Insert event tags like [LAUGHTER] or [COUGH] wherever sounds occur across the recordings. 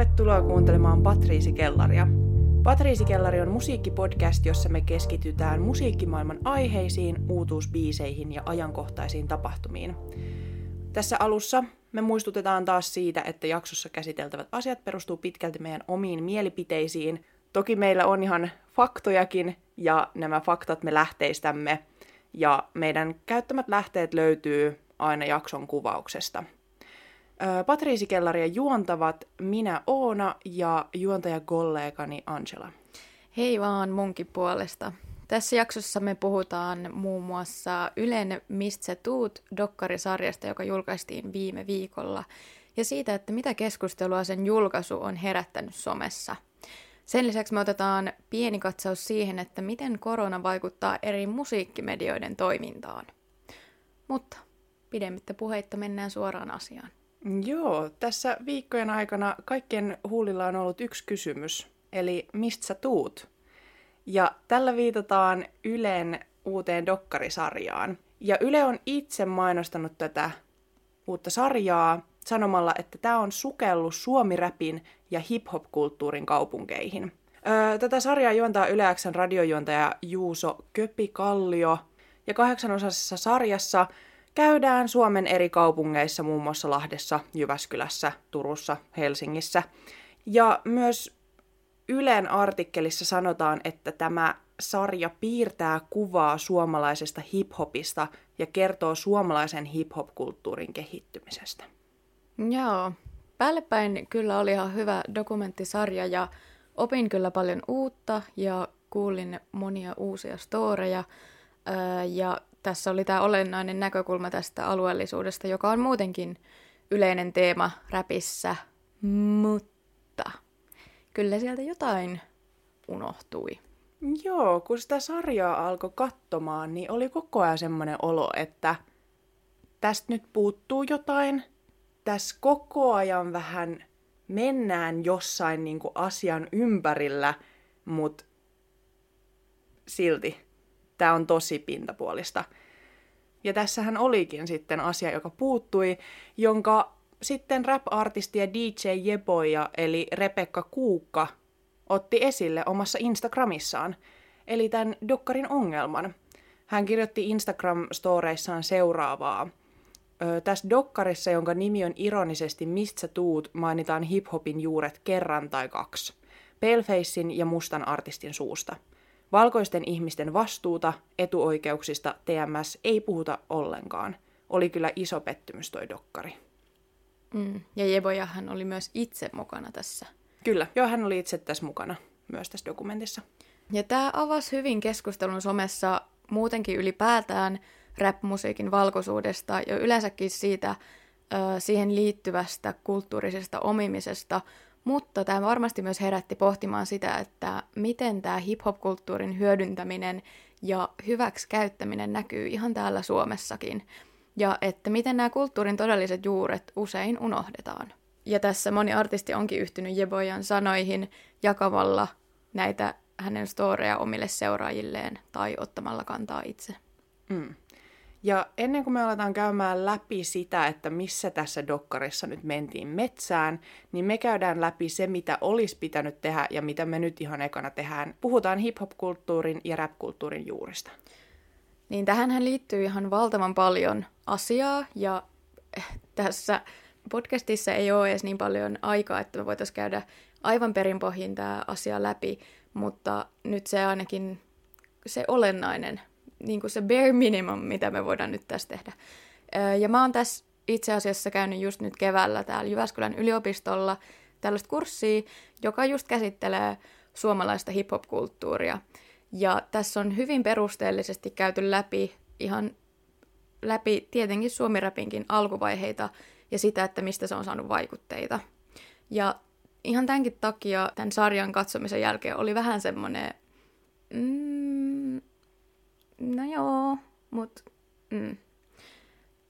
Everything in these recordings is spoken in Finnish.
Tervetuloa kuuntelemaan Patriisi Kellaria. Patriisi Kellari on musiikkipodcast, jossa me keskitytään musiikkimaailman aiheisiin, uutuusbiiseihin ja ajankohtaisiin tapahtumiin. Tässä alussa me muistutetaan taas siitä, että jaksossa käsiteltävät asiat perustuu pitkälti meidän omiin mielipiteisiin. Toki meillä on ihan faktojakin, ja nämä faktat me lähteistämme, ja meidän käyttämät lähteet löytyy aina jakson kuvauksesta – Patriisi Kellaria juontavat minä Oona ja juontajakollegani Angela. Hei vaan munkin puolesta. Tässä jaksossa me puhutaan muun muassa Ylen Mistä sä tuut dokkarisarjasta, joka julkaistiin viime viikolla, ja siitä, että mitä keskustelua sen julkaisu on herättänyt somessa. Sen lisäksi me otetaan pieni katsaus siihen, että miten korona vaikuttaa eri musiikkimedioiden toimintaan. Mutta pidemmittä puheitta mennään suoraan asiaan. Joo, tässä viikkojen aikana kaikkien huulilla on ollut yksi kysymys, eli mistä sä tuut? Ja tällä viitataan Ylen uuteen dokkarisarjaan. Ja Yle on itse mainostanut tätä uutta sarjaa sanomalla, että tämä on sukellus suomiräpin ja hip-hop-kulttuurin kaupunkeihin. Öö, tätä sarjaa juontaa Yle Xn radiojuontaja Juuso Köpi-Kallio, ja kahdeksanosasessa sarjassa käydään Suomen eri kaupungeissa, muun muassa Lahdessa, Jyväskylässä, Turussa, Helsingissä. Ja myös Ylen artikkelissa sanotaan, että tämä sarja piirtää kuvaa suomalaisesta hiphopista ja kertoo suomalaisen hiphop-kulttuurin kehittymisestä. Joo, päällepäin kyllä oli ihan hyvä dokumenttisarja ja opin kyllä paljon uutta ja kuulin monia uusia storeja. Ja tässä oli tämä olennainen näkökulma tästä alueellisuudesta, joka on muutenkin yleinen teema räpissä, mutta kyllä sieltä jotain unohtui. Joo, kun sitä sarjaa alkoi katsomaan, niin oli koko ajan semmoinen olo, että tästä nyt puuttuu jotain. Tässä koko ajan vähän mennään jossain niin kuin asian ympärillä, mutta silti tämä on tosi pintapuolista. Ja tässähän olikin sitten asia, joka puuttui, jonka sitten rap-artisti ja DJ Jeboja, eli Rebekka Kuukka, otti esille omassa Instagramissaan, eli tämän Dokkarin ongelman. Hän kirjoitti Instagram-storeissaan seuraavaa. Tässä Dokkarissa, jonka nimi on ironisesti Mistä tuut, mainitaan hiphopin juuret kerran tai kaksi. Palefacein ja mustan artistin suusta – Valkoisten ihmisten vastuuta etuoikeuksista TMS ei puhuta ollenkaan. Oli kyllä iso pettymys toi dokkari. Mm. Ja Jeboja hän oli myös itse mukana tässä. Kyllä, joo hän oli itse tässä mukana myös tässä dokumentissa. Ja tämä avasi hyvin keskustelun somessa muutenkin ylipäätään rap-musiikin valkoisuudesta ja yleensäkin siitä ö, siihen liittyvästä kulttuurisesta omimisesta, mutta tämä varmasti myös herätti pohtimaan sitä, että miten tämä hip-hop-kulttuurin hyödyntäminen ja hyväksi käyttäminen näkyy ihan täällä Suomessakin. Ja että miten nämä kulttuurin todelliset juuret usein unohdetaan. Ja tässä moni artisti onkin yhtynyt Jebojan sanoihin jakamalla näitä hänen storeja omille seuraajilleen tai ottamalla kantaa itse. Mm. Ja ennen kuin me aletaan käymään läpi sitä, että missä tässä dokkarissa nyt mentiin metsään, niin me käydään läpi se, mitä olisi pitänyt tehdä ja mitä me nyt ihan ekana tehdään. Puhutaan hip-hop-kulttuurin ja rap-kulttuurin juurista. Niin tähän liittyy ihan valtavan paljon asiaa ja eh, tässä podcastissa ei ole edes niin paljon aikaa, että me voitaisiin käydä aivan perinpohjin tämä asia läpi, mutta nyt se ainakin se olennainen niin kuin se bare minimum, mitä me voidaan nyt tässä tehdä. Ja mä oon tässä itse asiassa käynyt just nyt keväällä täällä Jyväskylän yliopistolla tällaista kurssia, joka just käsittelee suomalaista hip-hop-kulttuuria. Ja tässä on hyvin perusteellisesti käyty läpi ihan läpi tietenkin suomirapinkin alkuvaiheita ja sitä, että mistä se on saanut vaikutteita. Ja ihan tämänkin takia tämän sarjan katsomisen jälkeen oli vähän semmoinen, mm, no joo, mutta mm.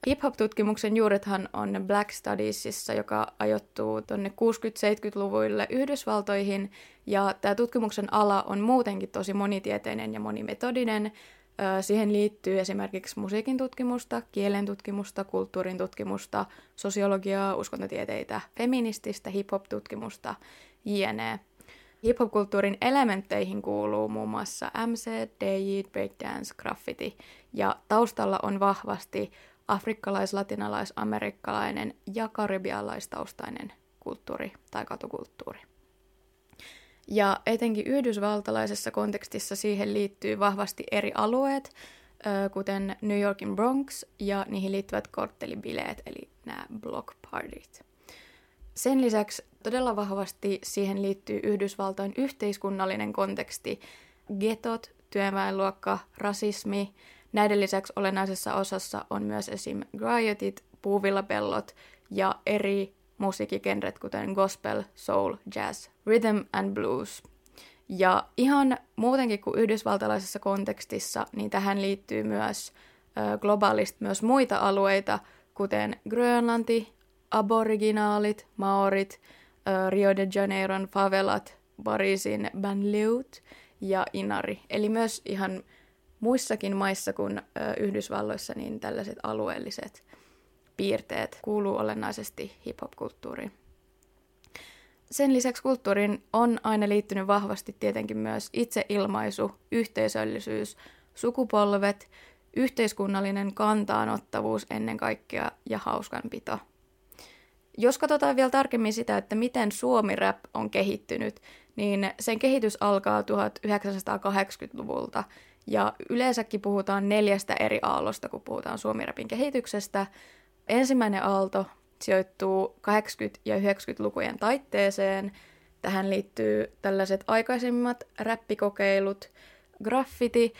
Hip-hop-tutkimuksen juurethan on Black Studiesissa, joka ajoittuu tuonne 60-70-luvuille Yhdysvaltoihin, ja tämä tutkimuksen ala on muutenkin tosi monitieteinen ja monimetodinen, Siihen liittyy esimerkiksi musiikin tutkimusta, kielen tutkimusta, kulttuurin tutkimusta, sosiologiaa, uskontotieteitä, feminististä, hip-hop-tutkimusta, jne. Hip-hop-kulttuurin elementteihin kuuluu muun muassa MC, DJ, breakdance, graffiti ja taustalla on vahvasti afrikkalais-, latinalais-, amerikkalainen ja karibialaistaustainen kulttuuri tai katukulttuuri. Ja etenkin yhdysvaltalaisessa kontekstissa siihen liittyy vahvasti eri alueet, kuten New Yorkin Bronx ja niihin liittyvät korttelibileet, eli nämä block partyt. Sen lisäksi todella vahvasti siihen liittyy Yhdysvaltojen yhteiskunnallinen konteksti, getot, työväenluokka, rasismi. Näiden lisäksi olennaisessa osassa on myös esim. griotit, puuvillapellot ja eri musiikkigenret, kuten gospel, soul, jazz, rhythm and blues. Ja ihan muutenkin kuin yhdysvaltalaisessa kontekstissa, niin tähän liittyy myös globaalisti myös muita alueita, kuten Grönlanti, aboriginaalit, maorit, Rio de Janeiron favelat, Pariisin Banlieue ja Inari. Eli myös ihan muissakin maissa kuin Yhdysvalloissa niin tällaiset alueelliset piirteet kuuluu olennaisesti hip-hop-kulttuuriin. Sen lisäksi kulttuuriin on aina liittynyt vahvasti tietenkin myös itseilmaisu, yhteisöllisyys, sukupolvet, yhteiskunnallinen kantaanottavuus ennen kaikkea ja hauskanpito. Jos katsotaan vielä tarkemmin sitä, että miten suomi-rap on kehittynyt, niin sen kehitys alkaa 1980-luvulta ja yleensäkin puhutaan neljästä eri aallosta, kun puhutaan suomirapin kehityksestä – Ensimmäinen aalto sijoittuu 80- ja 90-lukujen taitteeseen. Tähän liittyy tällaiset aikaisemmat räppikokeilut, graffiti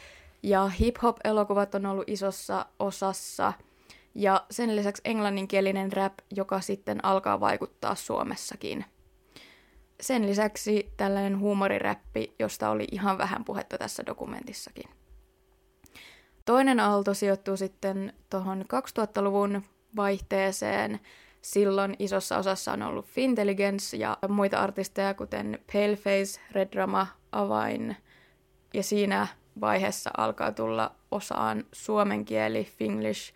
ja hip-hop-elokuvat on ollut isossa osassa. Ja sen lisäksi englanninkielinen rap, joka sitten alkaa vaikuttaa Suomessakin. Sen lisäksi tällainen huumoriräppi, josta oli ihan vähän puhetta tässä dokumentissakin. Toinen aalto sijoittuu sitten tuohon 2000-luvun vaihteeseen. Silloin isossa osassa on ollut Fintelligence ja muita artisteja, kuten Paleface, Red Drama, Avain. Ja siinä vaiheessa alkaa tulla osaan suomen kieli, finglish,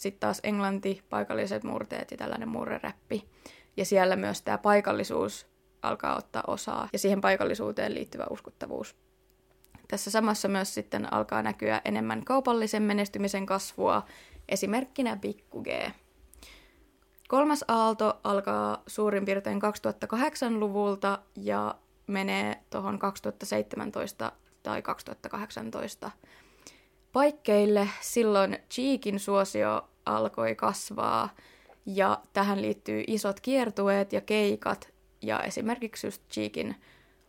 sitten taas englanti, paikalliset murteet ja tällainen murreräppi. Ja siellä myös tämä paikallisuus alkaa ottaa osaa ja siihen paikallisuuteen liittyvä uskottavuus. Tässä samassa myös sitten alkaa näkyä enemmän kaupallisen menestymisen kasvua esimerkkinä Pikku G. Kolmas aalto alkaa suurin piirtein 2008-luvulta ja menee tuohon 2017 tai 2018 paikkeille. Silloin Cheekin suosio alkoi kasvaa ja tähän liittyy isot kiertueet ja keikat ja esimerkiksi just Cheekin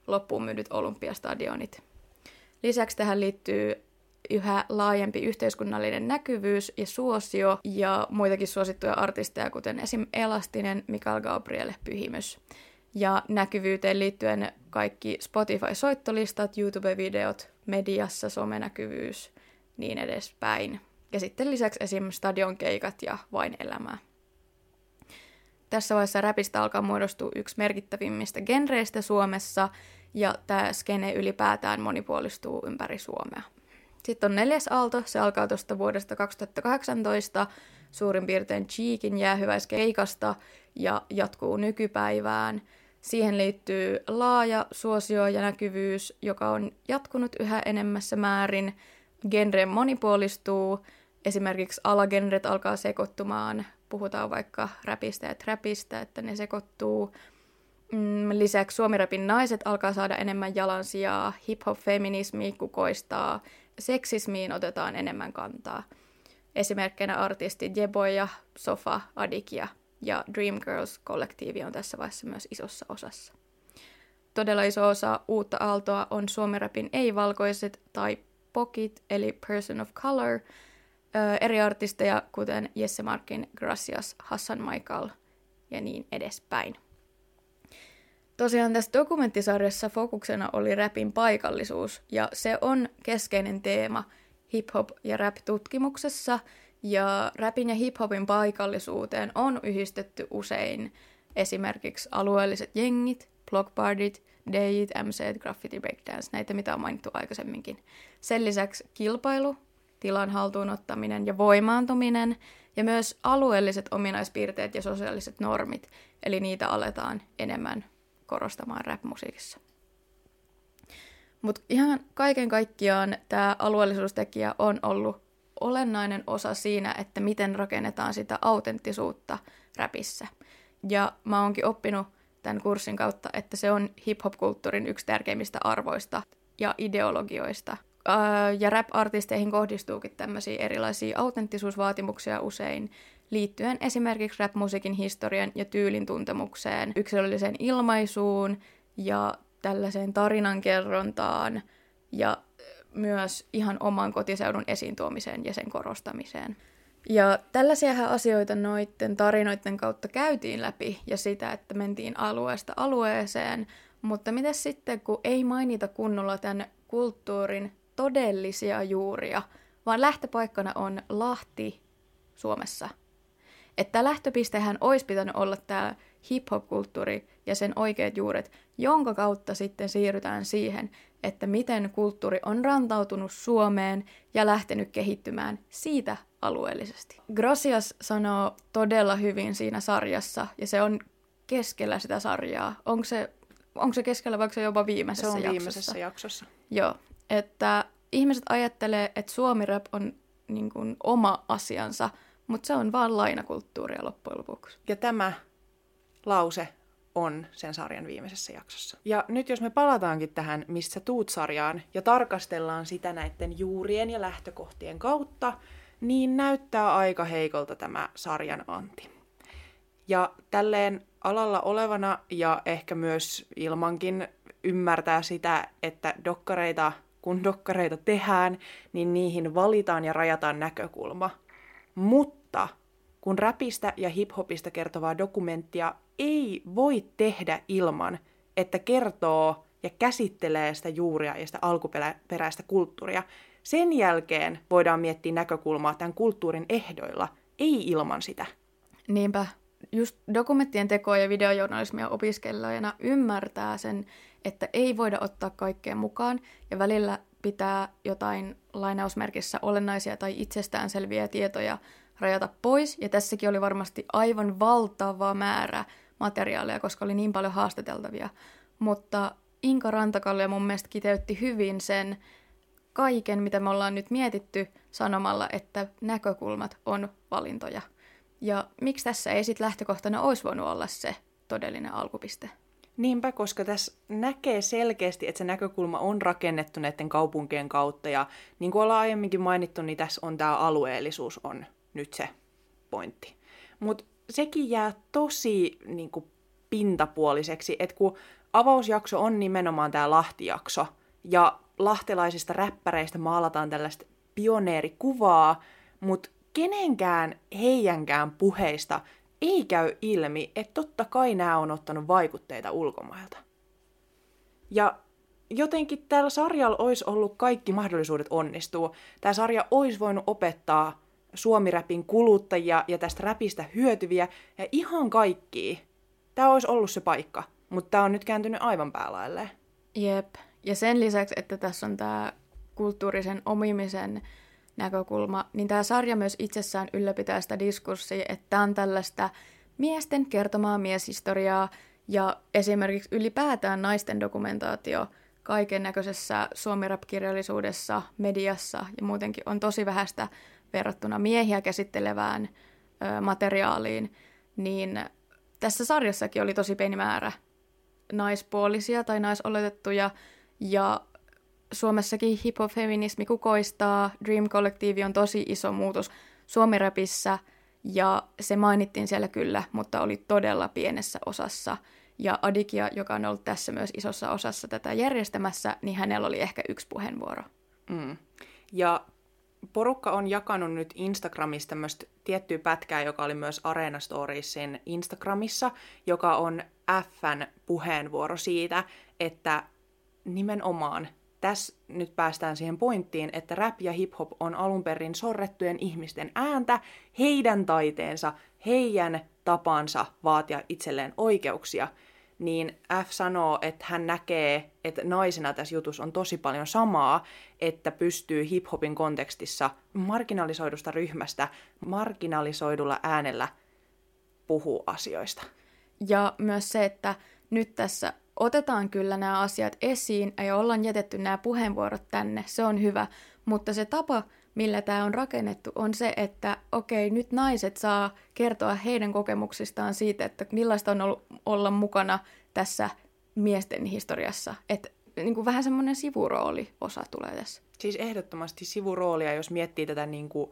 loppuun myydyt olympiastadionit. Lisäksi tähän liittyy yhä laajempi yhteiskunnallinen näkyvyys ja suosio ja muitakin suosittuja artisteja, kuten esim. Elastinen, Mikael Gabriel, Pyhimys. Ja näkyvyyteen liittyen kaikki Spotify-soittolistat, YouTube-videot, mediassa, somenäkyvyys, niin edespäin. Ja sitten lisäksi esim. stadionkeikat ja vain elämää. Tässä vaiheessa räpistä alkaa muodostua yksi merkittävimmistä genreistä Suomessa, ja tämä skene ylipäätään monipuolistuu ympäri Suomea. Sitten on neljäs aalto, se alkaa tuosta vuodesta 2018 suurin piirtein Cheekin jäähyväiskeikasta ja jatkuu nykypäivään. Siihen liittyy laaja suosio ja näkyvyys, joka on jatkunut yhä enemmässä määrin. Genre monipuolistuu, esimerkiksi alagenret alkaa sekoittumaan. Puhutaan vaikka räpistä ja trapista, että ne sekoittuu. Mm, lisäksi suomirapin naiset alkaa saada enemmän jalansijaa, hip-hop-feminismi kukoistaa, seksismiin otetaan enemmän kantaa. Esimerkkinä artistit Jeboja, Sofa, Adikia ja Dreamgirls-kollektiivi on tässä vaiheessa myös isossa osassa. Todella iso osa uutta aaltoa on suomirapin ei-valkoiset tai pokit, eli person of color, eri artisteja, kuten Jesse Markin, Gracias, Hassan Michael ja niin edespäin. Tosiaan tässä dokumenttisarjassa fokuksena oli rapin paikallisuus, ja se on keskeinen teema hip-hop- ja rap-tutkimuksessa, ja rapin ja hip-hopin paikallisuuteen on yhdistetty usein esimerkiksi alueelliset jengit, blockpartit, DJt, MC, graffiti breakdance, näitä mitä on mainittu aikaisemminkin. Sen lisäksi kilpailu, tilan haltuunottaminen ja voimaantuminen ja myös alueelliset ominaispiirteet ja sosiaaliset normit, eli niitä aletaan enemmän korostamaan rap-musiikissa. Mutta ihan kaiken kaikkiaan tämä alueellisuustekijä on ollut olennainen osa siinä, että miten rakennetaan sitä autenttisuutta räpissä. Ja mä oonkin oppinut tämän kurssin kautta, että se on hip-hop-kulttuurin yksi tärkeimmistä arvoista ja ideologioista. Ja rap-artisteihin kohdistuukin tämmöisiä erilaisia autenttisuusvaatimuksia usein, liittyen esimerkiksi rap-musiikin historian ja tyylin tuntemukseen, yksilölliseen ilmaisuun ja tällaiseen tarinankerrontaan ja myös ihan oman kotiseudun esiin tuomiseen ja sen korostamiseen. Ja tällaisia asioita noiden tarinoiden kautta käytiin läpi ja sitä, että mentiin alueesta alueeseen, mutta mitä sitten, kun ei mainita kunnolla tämän kulttuurin todellisia juuria, vaan lähtöpaikkana on Lahti Suomessa. Että lähtöpistehän olisi pitänyt olla tämä hip-hop-kulttuuri ja sen oikeat juuret, jonka kautta sitten siirrytään siihen, että miten kulttuuri on rantautunut Suomeen ja lähtenyt kehittymään siitä alueellisesti. Gracias sanoo todella hyvin siinä sarjassa, ja se on keskellä sitä sarjaa. Onko se, onko se keskellä, vaikka se jopa viimeisessä jaksossa? Se on jaksossa? viimeisessä jaksossa. Joo, että ihmiset ajattelee, että suomi-rap on niin kuin, oma asiansa, mutta se on vaan lainakulttuuria loppujen lopuksi. Ja tämä lause on sen sarjan viimeisessä jaksossa. Ja nyt jos me palataankin tähän Missä tuut-sarjaan ja tarkastellaan sitä näiden juurien ja lähtökohtien kautta, niin näyttää aika heikolta tämä sarjan anti. Ja tälleen alalla olevana ja ehkä myös ilmankin ymmärtää sitä, että dokkareita, kun dokkareita tehdään, niin niihin valitaan ja rajataan näkökulma. Mutta kun räpistä ja hiphopista kertovaa dokumenttia ei voi tehdä ilman, että kertoo ja käsittelee sitä juuria ja sitä alkuperäistä kulttuuria. Sen jälkeen voidaan miettiä näkökulmaa tämän kulttuurin ehdoilla, ei ilman sitä. Niinpä. Just dokumenttien tekoa ja videojournalismia opiskelijana ymmärtää sen, että ei voida ottaa kaikkea mukaan ja välillä pitää jotain lainausmerkissä olennaisia tai itsestäänselviä tietoja rajata pois. Ja tässäkin oli varmasti aivan valtava määrä materiaaleja, koska oli niin paljon haastateltavia. Mutta Inka Rantakalle mun mielestä kiteytti hyvin sen kaiken, mitä me ollaan nyt mietitty sanomalla, että näkökulmat on valintoja. Ja miksi tässä ei sitten lähtökohtana olisi voinut olla se todellinen alkupiste? Niinpä, koska tässä näkee selkeästi, että se näkökulma on rakennettu näiden kaupunkien kautta. Ja niin kuin ollaan aiemminkin mainittu, niin tässä on tämä alueellisuus on nyt se pointti. Mutta sekin jää tosi niin kuin, pintapuoliseksi, että kun avausjakso on nimenomaan tämä Lahtijakso, ja lahtelaisista räppäreistä maalataan tällaista pioneerikuvaa, mutta kenenkään heijänkään puheista ei käy ilmi, että totta kai nämä on ottanut vaikutteita ulkomailta. Ja jotenkin tällä sarjalla olisi ollut kaikki mahdollisuudet onnistua. Tämä sarja olisi voinut opettaa suomiräpin kuluttajia ja tästä räpistä hyötyviä ja ihan kaikki. Tämä olisi ollut se paikka, mutta tämä on nyt kääntynyt aivan päälailleen. Jep. Ja sen lisäksi, että tässä on tämä kulttuurisen omimisen näkökulma, niin tämä sarja myös itsessään ylläpitää sitä diskurssia, että on tällaista miesten kertomaa mieshistoriaa ja esimerkiksi ylipäätään naisten dokumentaatio kaiken näköisessä suomirap-kirjallisuudessa, mediassa ja muutenkin on tosi vähäistä verrattuna miehiä käsittelevään ö, materiaaliin, niin tässä sarjassakin oli tosi pieni määrä naispuolisia tai naisoletettuja, ja Suomessakin hip-hop-feminismi kukoistaa, Dream Collective on tosi iso muutos suomiräpissä, ja se mainittiin siellä kyllä, mutta oli todella pienessä osassa. Ja Adikia, joka on ollut tässä myös isossa osassa tätä järjestämässä, niin hänellä oli ehkä yksi puheenvuoro. Mm. Ja porukka on jakanut nyt Instagramissa tämmöistä tiettyä pätkää, joka oli myös Arena Storiesin Instagramissa, joka on Fn puheenvuoro siitä, että nimenomaan tässä nyt päästään siihen pointtiin, että rap ja hip-hop on alun perin sorrettujen ihmisten ääntä, heidän taiteensa, heidän tapansa vaatia itselleen oikeuksia, niin F sanoo, että hän näkee, että naisena tässä jutussa on tosi paljon samaa, että pystyy hiphopin kontekstissa marginalisoidusta ryhmästä marginalisoidulla äänellä puhuu asioista. Ja myös se, että nyt tässä otetaan kyllä nämä asiat esiin ja ollaan jätetty nämä puheenvuorot tänne, se on hyvä, mutta se tapa, millä tämä on rakennettu, on se, että okei, nyt naiset saa kertoa heidän kokemuksistaan siitä, että millaista on ollut olla mukana tässä miesten historiassa. Että niin kuin vähän semmoinen sivurooli osa tulee tässä. Siis ehdottomasti sivuroolia, jos miettii tätä niin kuin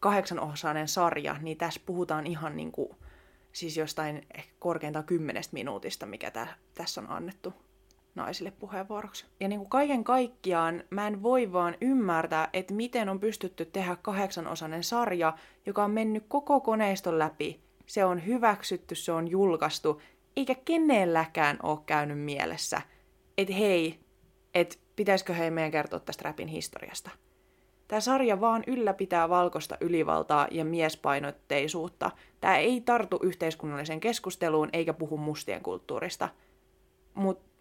kahdeksanosainen sarja, niin tässä puhutaan ihan niin kuin, siis jostain ehkä korkeintaan kymmenestä minuutista, mikä tää, tässä on annettu naisille puheenvuoroksi. Ja niin kuin kaiken kaikkiaan mä en voi vaan ymmärtää, että miten on pystytty tehdä kahdeksanosainen sarja, joka on mennyt koko koneiston läpi. Se on hyväksytty, se on julkaistu, eikä kenelläkään ole käynyt mielessä, että hei, että pitäisikö hei meidän kertoa tästä räpin historiasta. Tämä sarja vaan ylläpitää valkoista ylivaltaa ja miespainotteisuutta. Tämä ei tartu yhteiskunnalliseen keskusteluun eikä puhu mustien kulttuurista. Mutta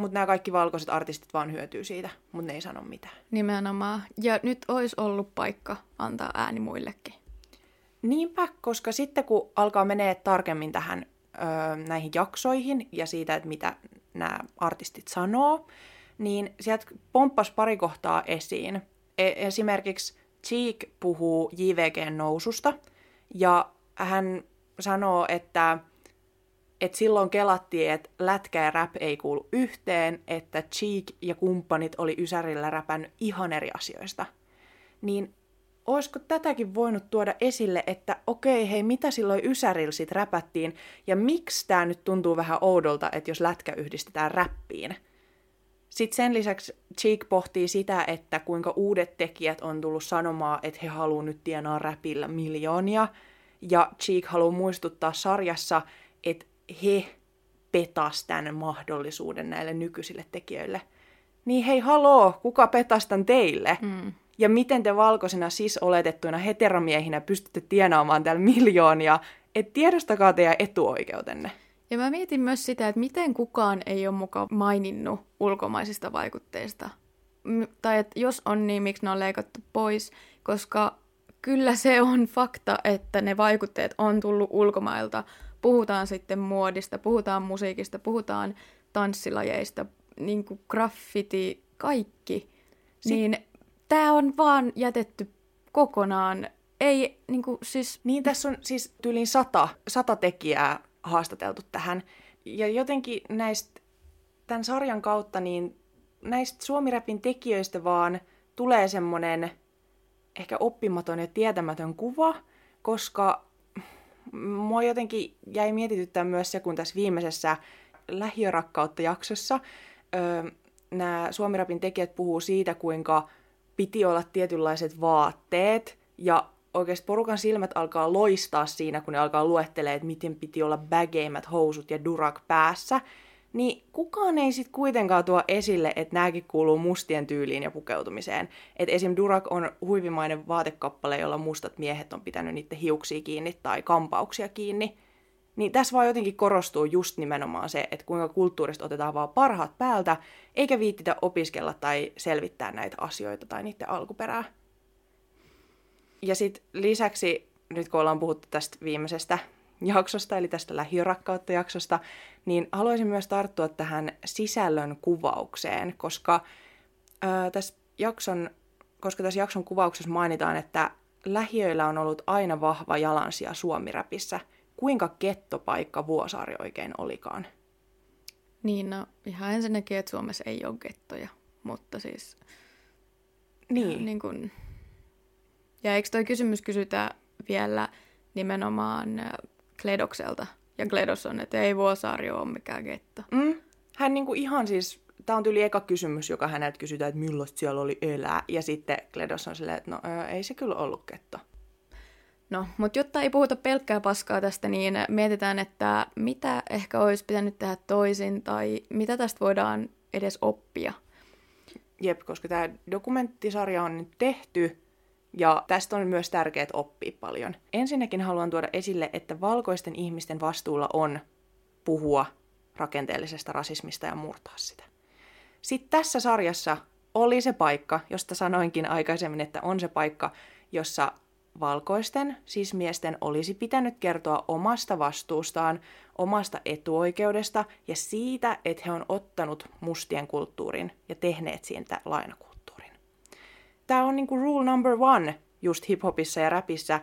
mutta nämä kaikki valkoiset artistit vaan hyötyy siitä, mutta ne ei sano mitään. Nimenomaan. Ja nyt olisi ollut paikka antaa ääni muillekin. Niinpä, koska sitten kun alkaa menee tarkemmin tähän ö, näihin jaksoihin ja siitä, että mitä nämä artistit sanoo, niin sieltä pomppas pari kohtaa esiin. E- esimerkiksi Cheek puhuu JVGn noususta ja hän sanoo, että et silloin kelattiin, että lätkä ja rap ei kuulu yhteen, että Cheek ja kumppanit oli Ysärillä räpännyt ihan eri asioista. Niin olisiko tätäkin voinut tuoda esille, että okei, hei, mitä silloin Ysärillä sit räpättiin, ja miksi tämä nyt tuntuu vähän oudolta, että jos lätkä yhdistetään räppiin. Sitten sen lisäksi Cheek pohtii sitä, että kuinka uudet tekijät on tullut sanomaan, että he haluaa nyt tienaa räpillä miljoonia, ja Cheek haluaa muistuttaa sarjassa, että he petas tämän mahdollisuuden näille nykyisille tekijöille. Niin hei, haloo, kuka petas tämän teille? Mm. Ja miten te valkoisina siis oletettuina heteromiehinä pystytte tienaamaan täällä miljoonia, että tiedostakaa teidän etuoikeutenne. Ja mä mietin myös sitä, että miten kukaan ei ole mukaan maininnut ulkomaisista vaikutteista. M- tai että jos on, niin miksi ne on leikattu pois, koska kyllä se on fakta, että ne vaikutteet on tullut ulkomailta – puhutaan sitten muodista, puhutaan musiikista, puhutaan tanssilajeista, niin kuin graffiti, kaikki, Sit... niin tämä on vaan jätetty kokonaan. Ei, niin kuin, siis... Niin, tässä on siis tyyliin sata, sata tekijää haastateltu tähän. Ja jotenkin näistä, tämän sarjan kautta, niin näistä suomirapin tekijöistä vaan tulee semmoinen ehkä oppimaton ja tietämätön kuva, koska mua jotenkin jäi mietityttää myös se, kun tässä viimeisessä lähiörakkautta-jaksossa öö, nämä suomirapin tekijät puhuu siitä, kuinka piti olla tietynlaiset vaatteet, ja oikeasti porukan silmät alkaa loistaa siinä, kun ne alkaa luettelee, että miten piti olla bageimmät housut ja durak päässä, niin kukaan ei sitten kuitenkaan tuo esille, että nämäkin kuuluu mustien tyyliin ja pukeutumiseen. Että esim. Durak on huivimainen vaatekappale, jolla mustat miehet on pitänyt niiden hiuksia kiinni tai kampauksia kiinni. Niin tässä vaan jotenkin korostuu just nimenomaan se, että kuinka kulttuurista otetaan vaan parhaat päältä, eikä viittitä opiskella tai selvittää näitä asioita tai niiden alkuperää. Ja sitten lisäksi, nyt kun ollaan puhuttu tästä viimeisestä jaksosta, eli tästä lähiörakkautta-jaksosta, niin haluaisin myös tarttua tähän sisällön kuvaukseen, koska, ää, tässä jakson, koska tässä jakson kuvauksessa mainitaan, että lähiöillä on ollut aina vahva jalansija Suomiräpissä. Kuinka kettopaikka Vuosaari oikein olikaan? Niin, no ihan ensinnäkin, että Suomessa ei ole gettoja, mutta siis... Niin. niin kun... Ja eikö toi kysymys kysytä vielä nimenomaan Kledokselta. Ja Kledos on, että ei Vuosaari ole mikään getto. Mm. Hän niinku ihan siis, tämä on tyyli eka kysymys, joka häneltä kysytään, että millaista siellä oli elää. Ja sitten Kledos on silleen, että no ei se kyllä ollut getto. No, mutta jotta ei puhuta pelkkää paskaa tästä, niin mietitään, että mitä ehkä olisi pitänyt tehdä toisin tai mitä tästä voidaan edes oppia. Jep, koska tämä dokumenttisarja on nyt tehty, ja tästä on myös tärkeää oppia paljon. Ensinnäkin haluan tuoda esille, että valkoisten ihmisten vastuulla on puhua rakenteellisesta rasismista ja murtaa sitä. Sitten tässä sarjassa oli se paikka, josta sanoinkin aikaisemmin, että on se paikka, jossa valkoisten, siis miesten, olisi pitänyt kertoa omasta vastuustaan, omasta etuoikeudesta ja siitä, että he on ottanut mustien kulttuurin ja tehneet siitä lainakulttuurin. Tämä on niinku rule number one just hiphopissa ja räpissä,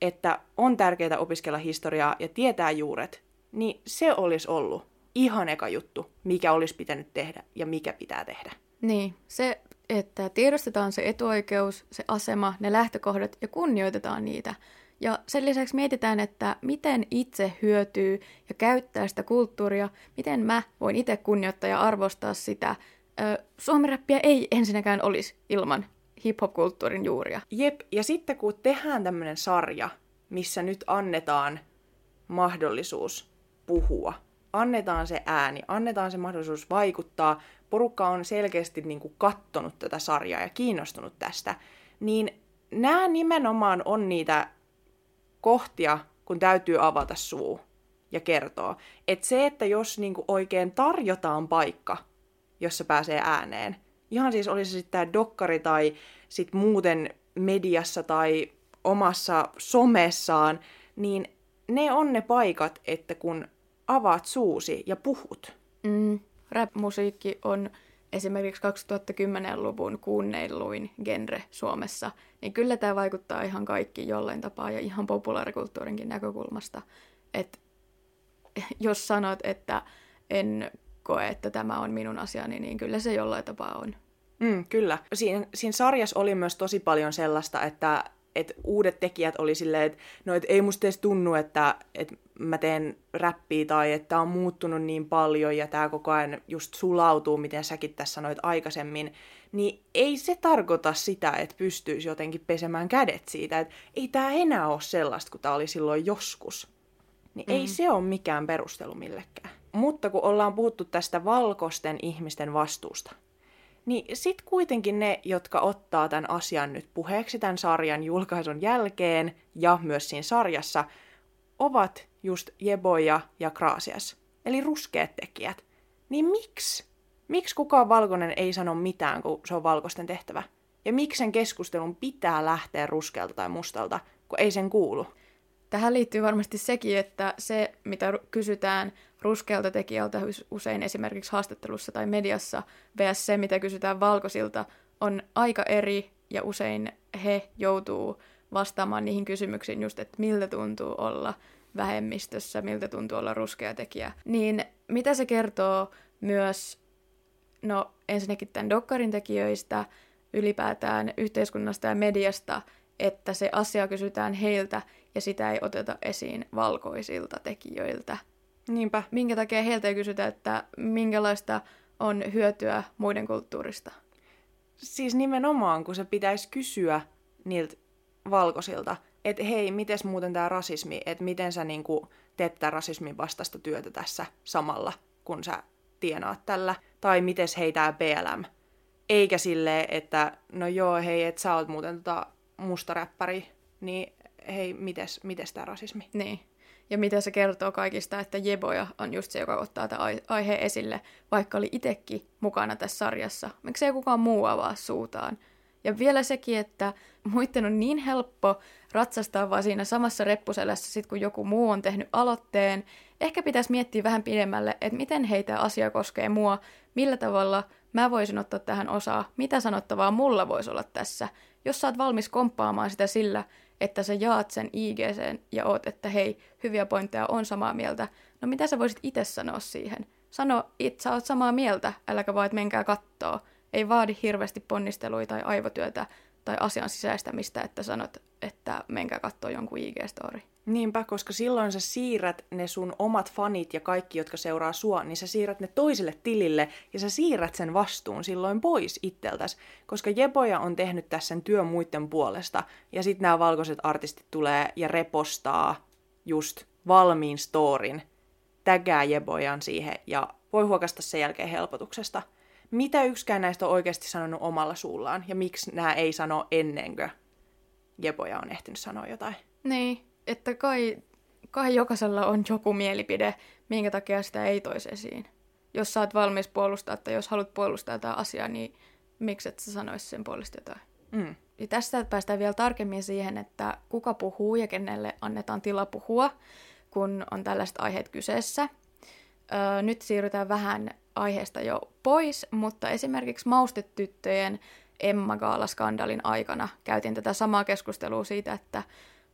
että on tärkeää opiskella historiaa ja tietää juuret, niin se olisi ollut ihan eka juttu, mikä olisi pitänyt tehdä ja mikä pitää tehdä. Niin, se, että tiedostetaan se etuoikeus, se asema, ne lähtökohdat ja kunnioitetaan niitä. Ja sen lisäksi mietitään, että miten itse hyötyy ja käyttää sitä kulttuuria, miten mä voin itse kunnioittaa ja arvostaa sitä. Suomiräppiä ei ensinnäkään olisi ilman hip-hop-kulttuurin juuria. Jep, ja sitten kun tehdään tämmöinen sarja, missä nyt annetaan mahdollisuus puhua, annetaan se ääni, annetaan se mahdollisuus vaikuttaa, porukka on selkeästi niin kuin kattonut tätä sarjaa ja kiinnostunut tästä, niin nämä nimenomaan on niitä kohtia, kun täytyy avata suu ja kertoa. Että se, että jos niin kuin oikein tarjotaan paikka, jossa pääsee ääneen, ihan siis olisi sitten tämä dokkari tai sitten muuten mediassa tai omassa somessaan, niin ne on ne paikat, että kun avaat suusi ja puhut. Mm, rap-musiikki on esimerkiksi 2010-luvun kuunnelluin genre Suomessa, niin kyllä tämä vaikuttaa ihan kaikki jollain tapaa ja ihan populaarikulttuurinkin näkökulmasta. Et [LAUGHS] jos sanot, että en koe, että tämä on minun asiani, niin kyllä se jollain tapaa on. Mm, kyllä. Siinä, siinä sarjassa oli myös tosi paljon sellaista, että, että uudet tekijät oli silleen, että no, et ei musta edes tunnu, että, että mä teen räppiä tai että on muuttunut niin paljon ja tämä koko ajan just sulautuu, miten säkin tässä sanoit aikaisemmin, niin ei se tarkoita sitä, että pystyisi jotenkin pesemään kädet siitä, että ei tämä enää ole sellaista kuin tämä oli silloin joskus. Niin mm. ei se ole mikään perustelu millekään. Mutta kun ollaan puhuttu tästä valkoisten ihmisten vastuusta, niin sitten kuitenkin ne, jotka ottaa tämän asian nyt puheeksi tämän sarjan julkaisun jälkeen ja myös siinä sarjassa, ovat just Jeboja ja Kraasias, eli ruskeat tekijät. Niin miksi? Miksi kukaan valkoinen ei sano mitään, kun se on valkoisten tehtävä? Ja miksi sen keskustelun pitää lähteä ruskealta tai mustalta, kun ei sen kuulu? Tähän liittyy varmasti sekin, että se, mitä kysytään ruskealta tekijältä usein esimerkiksi haastattelussa tai mediassa, vs. se, mitä kysytään valkoisilta, on aika eri ja usein he joutuu vastaamaan niihin kysymyksiin just, että miltä tuntuu olla vähemmistössä, miltä tuntuu olla ruskea tekijä. Niin mitä se kertoo myös, no ensinnäkin tämän dokkarin tekijöistä, ylipäätään yhteiskunnasta ja mediasta, että se asia kysytään heiltä ja sitä ei oteta esiin valkoisilta tekijöiltä. Niinpä. Minkä takia heiltä ei kysytä, että minkälaista on hyötyä muiden kulttuurista? Siis nimenomaan, kun se pitäisi kysyä niiltä valkoisilta, että hei, miten muuten tämä rasismi, että miten sä niinku teet tätä rasismin vastaista työtä tässä samalla, kun sä tienaat tällä, tai miten hei tämä BLM. Eikä silleen, että no joo, hei, että sä oot muuten tota musta räppäri, niin hei, mites, mites tämä rasismi? Niin. Ja mitä se kertoo kaikista, että Jeboja on just se, joka ottaa tämän aiheen esille, vaikka oli itsekin mukana tässä sarjassa. Miksei kukaan muu avaa suutaan? Ja vielä sekin, että muiden on niin helppo ratsastaa vaan siinä samassa reppuselässä, sit kun joku muu on tehnyt aloitteen. Ehkä pitäisi miettiä vähän pidemmälle, että miten heitä asia koskee mua, millä tavalla mä voisin ottaa tähän osaa, mitä sanottavaa mulla voisi olla tässä. Jos sä oot valmis komppaamaan sitä sillä, että sä jaat sen IGCen ja oot, että hei, hyviä pointteja on samaa mieltä, no mitä sä voisit itse sanoa siihen? Sano, että sä oot samaa mieltä, äläkä vaan, että menkää kattoo. Ei vaadi hirveästi ponnisteluita tai aivotyötä tai asian sisäistämistä, että sanot, että menkää katsoa jonkun IG-story. Niinpä, koska silloin sä siirrät ne sun omat fanit ja kaikki, jotka seuraa sua, niin sä siirrät ne toiselle tilille ja sä siirrät sen vastuun silloin pois itseltäs. Koska Jeboja on tehnyt tässä sen työn muiden puolesta. Ja sitten nämä valkoiset artistit tulee ja repostaa just valmiin storin, tägää Jebojan siihen ja voi huokasta sen jälkeen helpotuksesta – mitä yksikään näistä on oikeasti sanonut omalla suullaan, ja miksi nämä ei sano ennenkö Jeboja on ehtinyt sanoa jotain. Niin, että kai kai jokaisella on joku mielipide, minkä takia sitä ei toisi esiin. Jos sä oot valmis puolustaa tai jos haluat puolustaa tätä asiaa, niin miksi et sä sanoisi sen puolesta jotain? Mm. Ja tästä päästään vielä tarkemmin siihen, että kuka puhuu ja kenelle annetaan tila puhua, kun on tällaiset aiheet kyseessä. Öö, nyt siirrytään vähän aiheesta jo pois, mutta esimerkiksi maustetyttöjen Emma Gaala-skandaalin aikana käytiin tätä samaa keskustelua siitä, että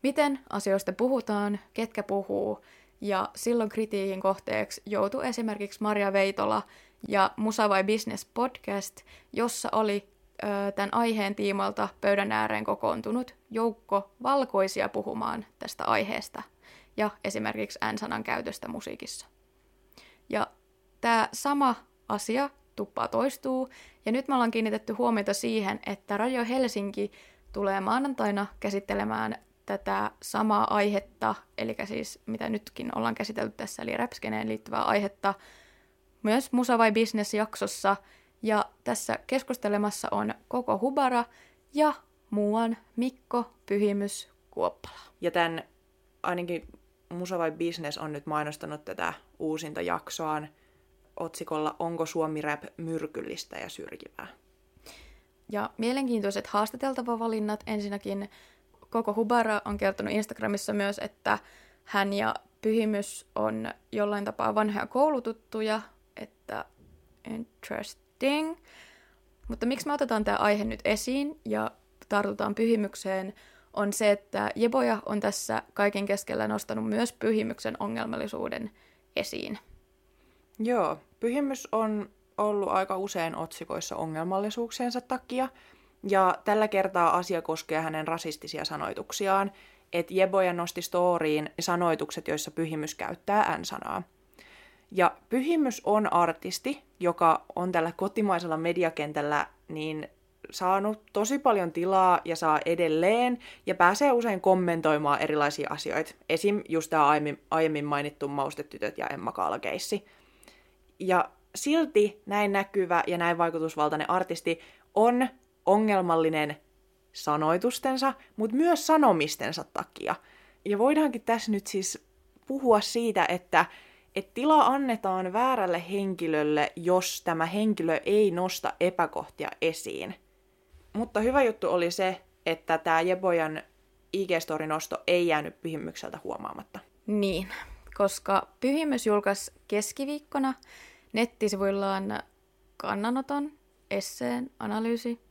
miten asioista puhutaan, ketkä puhuu, ja silloin kritiikin kohteeksi joutui esimerkiksi Maria Veitola ja Musa vai Business podcast, jossa oli ö, tämän aiheen tiimoilta pöydän ääreen kokoontunut joukko valkoisia puhumaan tästä aiheesta ja esimerkiksi N-sanan käytöstä musiikissa. Ja tämä sama asia tuppaa toistuu, ja nyt me ollaan kiinnitetty huomiota siihen, että Radio Helsinki tulee maanantaina käsittelemään tätä samaa aihetta, eli siis mitä nytkin ollaan käsitelty tässä, eli räpskeneen liittyvää aihetta, myös Musa vai Business jaksossa, ja tässä keskustelemassa on koko Hubara ja muuan Mikko Pyhimys Kuoppala. Ja tämän ainakin Musa vai Business on nyt mainostanut tätä uusinta jaksoaan otsikolla Onko Suomi Rap myrkyllistä ja syrjivää? Ja mielenkiintoiset haastateltava valinnat ensinnäkin koko Hubara on kertonut Instagramissa myös, että hän ja Pyhimys on jollain tapaa vanhoja koulututtuja, että interesting. Mutta miksi me otetaan tämä aihe nyt esiin ja tartutaan Pyhimykseen, on se, että Jeboja on tässä kaiken keskellä nostanut myös Pyhimyksen ongelmallisuuden esiin. Joo, Pyhimys on ollut aika usein otsikoissa ongelmallisuuksiensa takia, ja tällä kertaa asia koskee hänen rasistisia sanoituksiaan, että Jeboja nosti storiin sanoitukset, joissa Pyhimys käyttää N-sanaa. Ja Pyhimys on artisti, joka on tällä kotimaisella mediakentällä niin saanut tosi paljon tilaa ja saa edelleen, ja pääsee usein kommentoimaan erilaisia asioita. Esim. just tämä aiemmin, aiemmin mainittu Maustetytöt ja Emma Kaalakeissi. Ja silti näin näkyvä ja näin vaikutusvaltainen artisti on ongelmallinen sanoitustensa, mutta myös sanomistensa takia. Ja voidaankin tässä nyt siis puhua siitä, että, että tila annetaan väärälle henkilölle, jos tämä henkilö ei nosta epäkohtia esiin. Mutta hyvä juttu oli se, että tämä Jebojan IG-story-nosto ei jäänyt pyhimykseltä huomaamatta. Niin, koska Pyhimys julkaisi keskiviikkona nettisivuillaan kannanoton, esseen, analyysi,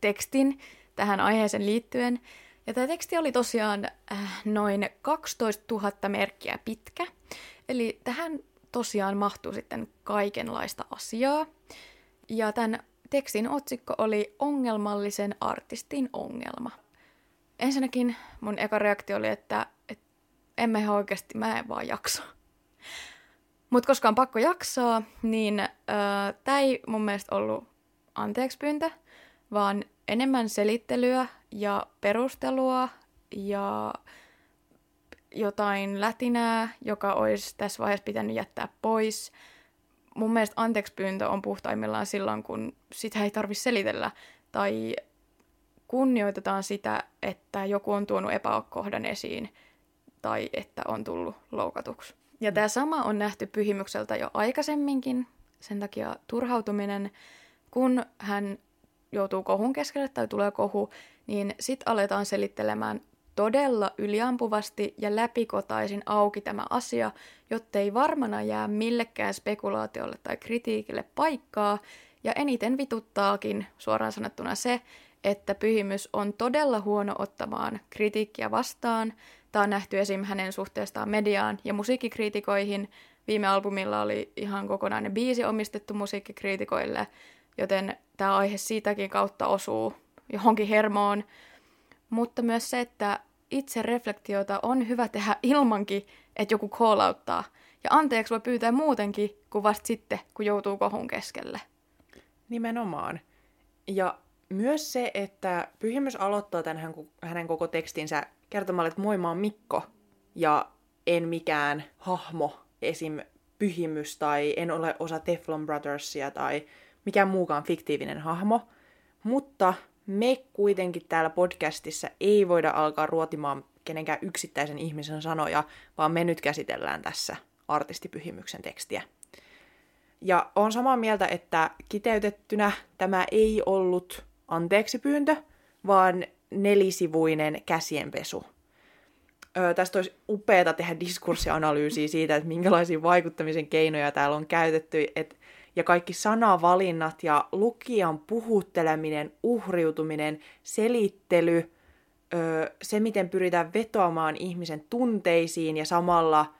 tekstin tähän aiheeseen liittyen. Ja tämä teksti oli tosiaan äh, noin 12 000 merkkiä pitkä. Eli tähän tosiaan mahtuu sitten kaikenlaista asiaa. Ja tämän tekstin otsikko oli Ongelmallisen artistin ongelma. Ensinnäkin mun eka reaktio oli, että, että emme ihan oikeasti, mä en vaan jaksa. Mutta koska on pakko jaksaa, niin äh, tämä ei mun mielestä ollut anteeksi pyyntö, vaan enemmän selittelyä ja perustelua ja jotain lätinää, joka olisi tässä vaiheessa pitänyt jättää pois. Mun mielestä anteeksi pyyntö on puhtaimmillaan silloin, kun sitä ei tarvitse selitellä tai kunnioitetaan sitä, että joku on tuonut epäkohdan esiin tai että on tullut loukatuksi. Ja tämä sama on nähty pyhimykseltä jo aikaisemminkin, sen takia turhautuminen, kun hän joutuu kohun keskelle tai tulee kohu, niin sit aletaan selittelemään todella yliampuvasti ja läpikotaisin auki tämä asia, jottei varmana jää millekään spekulaatiolle tai kritiikille paikkaa, ja eniten vituttaakin suoraan sanottuna se, että pyhimys on todella huono ottamaan kritiikkiä vastaan. Tämä on nähty esim. hänen suhteestaan mediaan ja musiikkikriitikoihin. Viime albumilla oli ihan kokonainen biisi omistettu musiikkikriitikoille, joten tämä aihe siitäkin kautta osuu johonkin hermoon. Mutta myös se, että itse reflektiota on hyvä tehdä ilmankin, että joku callauttaa. Ja anteeksi voi pyytää muutenkin kuin vasta sitten, kun joutuu kohun keskelle. Nimenomaan. Ja myös se, että Pyhimys aloittaa tämän hänen koko tekstinsä kertomalla, että moi mä oon Mikko ja en mikään hahmo, esim. Pyhimys tai en ole osa Teflon Brothersia tai mikään muukaan fiktiivinen hahmo. Mutta me kuitenkin täällä podcastissa ei voida alkaa ruotimaan kenenkään yksittäisen ihmisen sanoja, vaan me nyt käsitellään tässä artistipyhimyksen tekstiä. Ja on samaa mieltä, että kiteytettynä tämä ei ollut anteeksipyyntö, vaan nelisivuinen käsienpesu. Öö, tästä olisi upeaa tehdä diskurssianalyysiä siitä, että minkälaisia vaikuttamisen keinoja täällä on käytetty, et, ja kaikki sanavalinnat ja lukijan puhutteleminen, uhriutuminen, selittely, se miten pyritään vetoamaan ihmisen tunteisiin ja samalla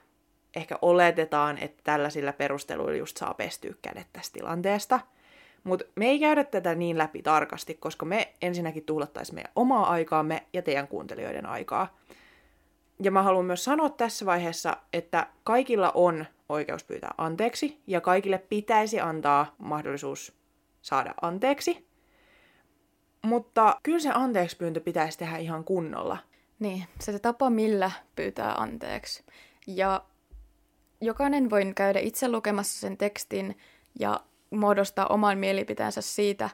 ehkä oletetaan, että tällaisilla perusteluilla just saa pestyä kädet tästä tilanteesta – mutta me ei käydä tätä niin läpi tarkasti, koska me ensinnäkin tuhlattaisiin meidän omaa aikaamme ja teidän kuuntelijoiden aikaa. Ja mä haluan myös sanoa tässä vaiheessa, että kaikilla on oikeus pyytää anteeksi ja kaikille pitäisi antaa mahdollisuus saada anteeksi. Mutta kyllä se anteeksi pyyntö pitäisi tehdä ihan kunnolla. Niin, se tapa millä pyytää anteeksi. Ja jokainen voi käydä itse lukemassa sen tekstin ja muodostaa oman mielipiteensä siitä.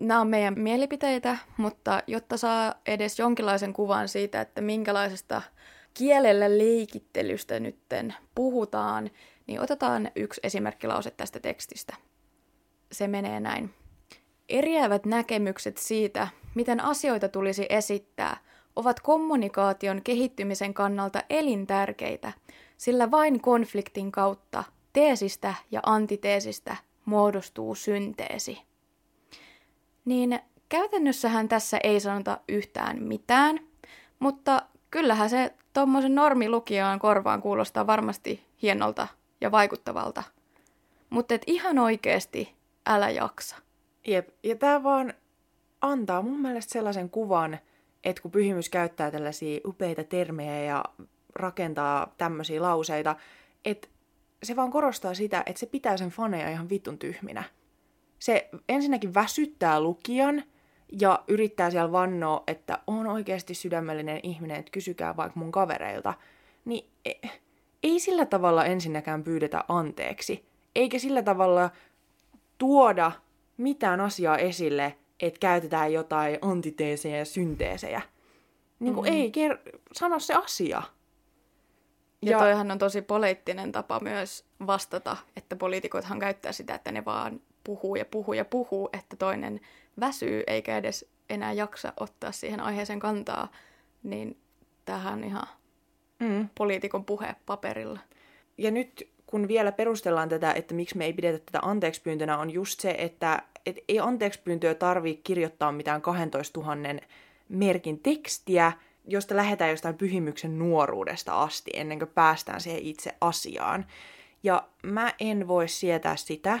Nämä on meidän mielipiteitä, mutta jotta saa edes jonkinlaisen kuvan siitä, että minkälaisesta kielellä leikittelystä nytten puhutaan, niin otetaan yksi esimerkkilause tästä tekstistä. Se menee näin. Eriävät näkemykset siitä, miten asioita tulisi esittää, ovat kommunikaation kehittymisen kannalta elintärkeitä, sillä vain konfliktin kautta teesistä ja antiteesistä muodostuu synteesi. Niin käytännössähän tässä ei sanota yhtään mitään, mutta kyllähän se tuommoisen normilukijan korvaan kuulostaa varmasti hienolta ja vaikuttavalta. Mutta et ihan oikeasti älä jaksa. Jep, ja tämä vaan antaa mun mielestä sellaisen kuvan, että kun pyhimys käyttää tällaisia upeita termejä ja rakentaa tämmöisiä lauseita, että se vaan korostaa sitä, että se pitää sen faneja ihan vittun tyhminä. Se ensinnäkin väsyttää lukijan ja yrittää siellä vannoa, että on oikeasti sydämellinen ihminen, että kysykää vaikka mun kavereilta. Niin e, ei sillä tavalla ensinnäkään pyydetä anteeksi. Eikä sillä tavalla tuoda mitään asiaa esille, että käytetään jotain antiteesejä ja synteesejä. Niin kuin mm. ei ker- sano se asia. Ja, ja toihan on tosi poliittinen tapa myös vastata, että poliitikothan käyttää sitä, että ne vaan puhuu ja puhuu ja puhuu, että toinen väsyy eikä edes enää jaksa ottaa siihen aiheeseen kantaa, niin tähän on ihan mm. poliitikon puhe paperilla. Ja nyt kun vielä perustellaan tätä, että miksi me ei pidetä tätä anteekspyyntönä, on just se, että et ei anteekspyyntöä tarvitse kirjoittaa mitään 12 000 merkin tekstiä, josta lähdetään jostain pyhimyksen nuoruudesta asti, ennen kuin päästään siihen itse asiaan. Ja mä en voi sietää sitä,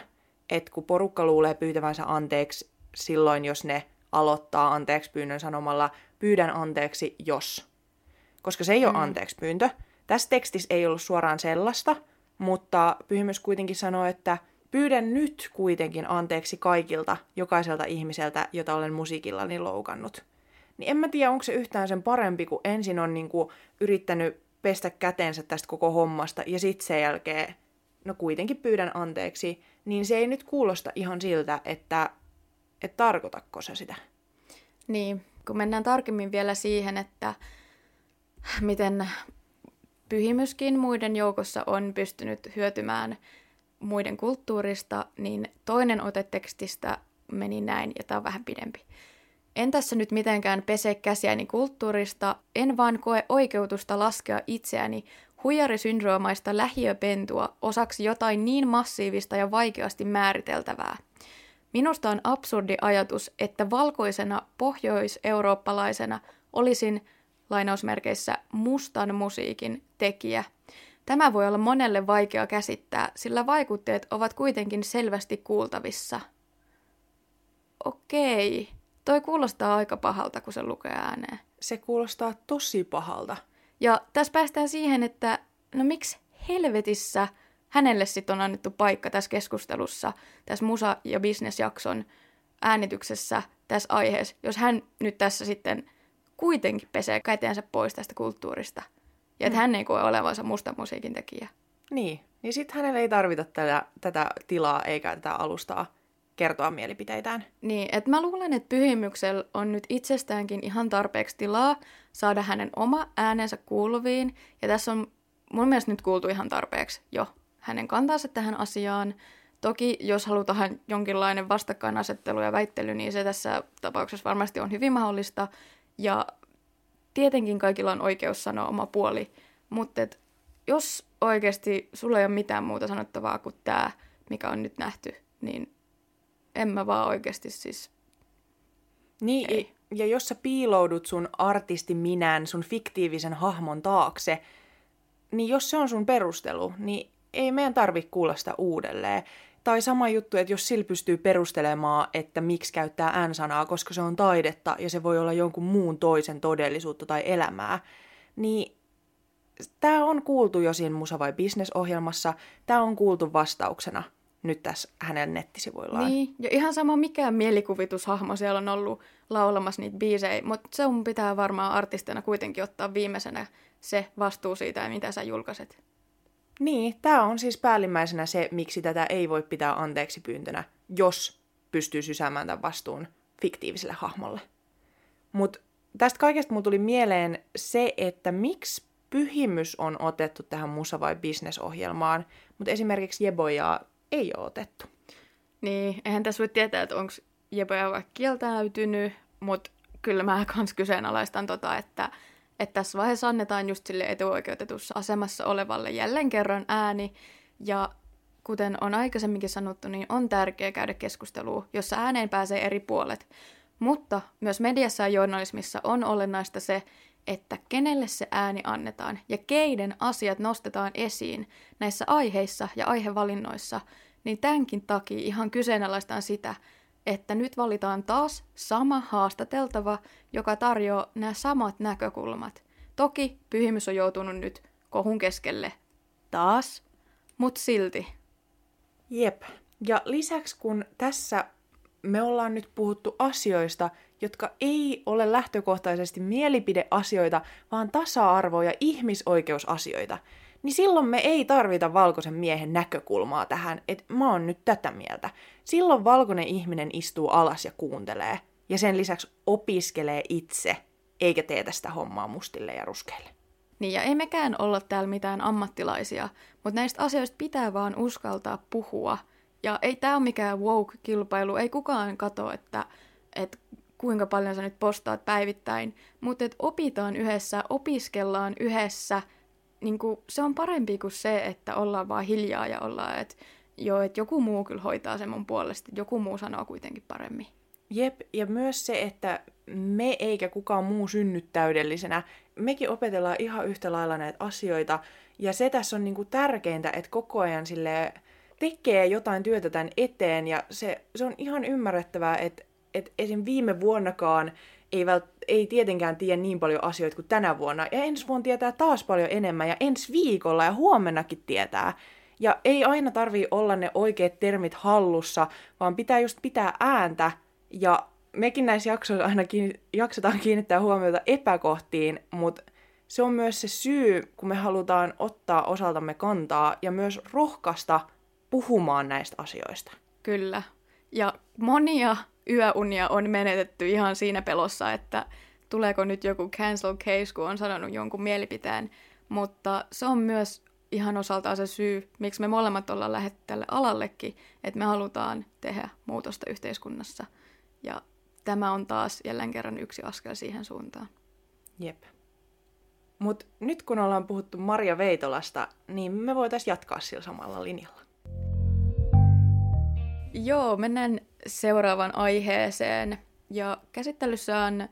että kun porukka luulee pyytävänsä anteeksi silloin, jos ne aloittaa anteeksi pyynnön sanomalla pyydän anteeksi, jos. Koska se ei ole mm. anteeksi pyyntö. Tässä tekstissä ei ollut suoraan sellaista, mutta pyhimys kuitenkin sanoo, että pyydän nyt kuitenkin anteeksi kaikilta, jokaiselta ihmiseltä, jota olen musiikillani loukannut niin en mä tiedä, onko se yhtään sen parempi, kun ensin on niinku yrittänyt pestä käteensä tästä koko hommasta ja sitten sen jälkeen, no kuitenkin pyydän anteeksi, niin se ei nyt kuulosta ihan siltä, että, että tarkoitatko se sitä. Niin, kun mennään tarkemmin vielä siihen, että miten pyhimyskin muiden joukossa on pystynyt hyötymään muiden kulttuurista, niin toinen ote tekstistä meni näin, ja tämä on vähän pidempi. En tässä nyt mitenkään pese käsiäni kulttuurista, en vaan koe oikeutusta laskea itseäni huijarisyndroomaista lähiöpentua osaksi jotain niin massiivista ja vaikeasti määriteltävää. Minusta on absurdi ajatus, että valkoisena pohjois-eurooppalaisena olisin lainausmerkeissä mustan musiikin tekijä. Tämä voi olla monelle vaikea käsittää, sillä vaikutteet ovat kuitenkin selvästi kuultavissa. Okei. Toi kuulostaa aika pahalta, kun se lukee ääneen. Se kuulostaa tosi pahalta. Ja tässä päästään siihen, että no miksi helvetissä hänelle sitten on annettu paikka tässä keskustelussa, tässä musa- ja bisnesjakson äänityksessä tässä aiheessa, jos hän nyt tässä sitten kuitenkin pesee käteensä pois tästä kulttuurista. Ja että mm. hän ei koe olevansa musta musiikin tekijä. Niin, niin sitten hänelle ei tarvita tätä, tätä tilaa eikä tätä alustaa kertoa mielipiteitään. Niin, että mä luulen, että pyhimyksellä on nyt itsestäänkin ihan tarpeeksi tilaa saada hänen oma äänensä kuuluviin. Ja tässä on mun mielestä nyt kuultu ihan tarpeeksi jo hänen kantaansa tähän asiaan. Toki jos halutaan jonkinlainen vastakkainasettelu ja väittely, niin se tässä tapauksessa varmasti on hyvin mahdollista. Ja tietenkin kaikilla on oikeus sanoa oma puoli, mutta jos oikeasti sulla ei ole mitään muuta sanottavaa kuin tämä, mikä on nyt nähty, niin en mä vaan oikeasti siis... Niin, ei. ja jos sä piiloudut sun artisti minän, sun fiktiivisen hahmon taakse, niin jos se on sun perustelu, niin ei meidän tarvi kuulla sitä uudelleen. Tai sama juttu, että jos sillä pystyy perustelemaan, että miksi käyttää n-sanaa, koska se on taidetta ja se voi olla jonkun muun toisen todellisuutta tai elämää, niin tämä on kuultu jo siinä Musa vai Business-ohjelmassa, tämä on kuultu vastauksena nyt tässä hänen nettisivuillaan. Niin, ja ihan sama mikä mielikuvitushahmo siellä on ollut laulamassa niitä biisejä, mutta se on pitää varmaan artistina kuitenkin ottaa viimeisenä se vastuu siitä, mitä sä julkaiset. Niin, tämä on siis päällimmäisenä se, miksi tätä ei voi pitää anteeksi pyyntönä, jos pystyy sysäämään tämän vastuun fiktiiviselle hahmolle. Mutta tästä kaikesta mulla tuli mieleen se, että miksi pyhimys on otettu tähän musa- vai bisnesohjelmaan, mutta esimerkiksi Jeboja ei ole otettu. Niin, eihän tässä voi tietää, että onko Jeboja vaikka kieltäytynyt, mutta kyllä mä kans kyseenalaistan tota, että että tässä vaiheessa annetaan just sille etuoikeutetussa asemassa olevalle jälleen kerran ääni, ja kuten on aikaisemminkin sanottu, niin on tärkeää käydä keskustelua, jossa ääneen pääsee eri puolet. Mutta myös mediassa ja journalismissa on olennaista se, että kenelle se ääni annetaan ja keiden asiat nostetaan esiin näissä aiheissa ja aihevalinnoissa, niin tämänkin takia ihan kyseenalaistaan sitä, että nyt valitaan taas sama haastateltava, joka tarjoaa nämä samat näkökulmat. Toki pyhimys on joutunut nyt kohun keskelle taas, mutta silti. Jep. Ja lisäksi kun tässä me ollaan nyt puhuttu asioista, jotka ei ole lähtökohtaisesti mielipideasioita, vaan tasa-arvo- ja ihmisoikeusasioita, niin silloin me ei tarvita valkoisen miehen näkökulmaa tähän, että mä oon nyt tätä mieltä. Silloin valkoinen ihminen istuu alas ja kuuntelee, ja sen lisäksi opiskelee itse, eikä tee tästä hommaa mustille ja ruskeille. Niin, ja ei mekään olla täällä mitään ammattilaisia, mutta näistä asioista pitää vaan uskaltaa puhua. Ja ei tämä ole mikään woke-kilpailu, ei kukaan katso, että, että kuinka paljon sä nyt postaat päivittäin, mutta että opitaan yhdessä, opiskellaan yhdessä – niin kuin, se on parempi kuin se, että ollaan vaan hiljaa ja ollaan, että joo, että joku muu kyllä hoitaa sen mun puolesta, joku muu sanoo kuitenkin paremmin. Jep, ja myös se, että me eikä kukaan muu synny täydellisenä. Mekin opetellaan ihan yhtä lailla näitä asioita, ja se tässä on niinku tärkeintä, että koko ajan sille tekee jotain työtä tämän eteen, ja se, se on ihan ymmärrettävää, että, että esim. viime vuonnakaan ei, vält, ei tietenkään tiedä niin paljon asioita kuin tänä vuonna. Ja ensi vuonna tietää taas paljon enemmän ja ensi viikolla ja huomennakin tietää. Ja ei aina tarvii olla ne oikeat termit hallussa, vaan pitää just pitää ääntä. Ja mekin näissä jaksoissa aina kiinni, jaksetaan kiinnittää huomiota epäkohtiin, mutta se on myös se syy, kun me halutaan ottaa osaltamme kantaa ja myös rohkaista puhumaan näistä asioista. Kyllä. Ja monia yöunia on menetetty ihan siinä pelossa, että tuleeko nyt joku cancel case, kun on sanonut jonkun mielipiteen. Mutta se on myös ihan osaltaan se syy, miksi me molemmat ollaan lähdetty tälle alallekin, että me halutaan tehdä muutosta yhteiskunnassa. Ja tämä on taas jälleen kerran yksi askel siihen suuntaan. Jep. Mutta nyt kun ollaan puhuttu Maria Veitolasta, niin me voitaisiin jatkaa sillä samalla linjalla. Joo, mennään seuraavaan aiheeseen. Ja käsittelyssä on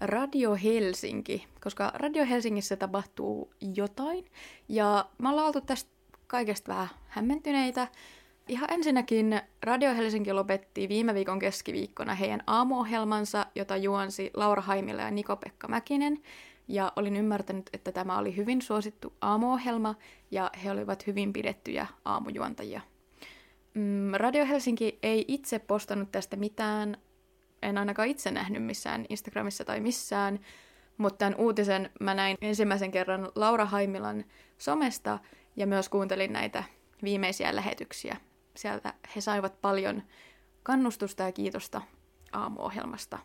Radio Helsinki, koska Radio Helsingissä tapahtuu jotain. Ja me ollaan oltu tästä kaikesta vähän hämmentyneitä. Ihan ensinnäkin Radio Helsinki lopetti viime viikon keskiviikkona heidän aamuohjelmansa, jota juonsi Laura Haimila ja Niko-Pekka Mäkinen. Ja olin ymmärtänyt, että tämä oli hyvin suosittu aamuohjelma ja he olivat hyvin pidettyjä aamujuontajia. Mm, Radio Helsinki ei itse postannut tästä mitään, en ainakaan itse nähnyt missään Instagramissa tai missään, mutta tämän uutisen mä näin ensimmäisen kerran Laura Haimilan somesta ja myös kuuntelin näitä viimeisiä lähetyksiä. Sieltä he saivat paljon kannustusta ja kiitosta aamuohjelmasta.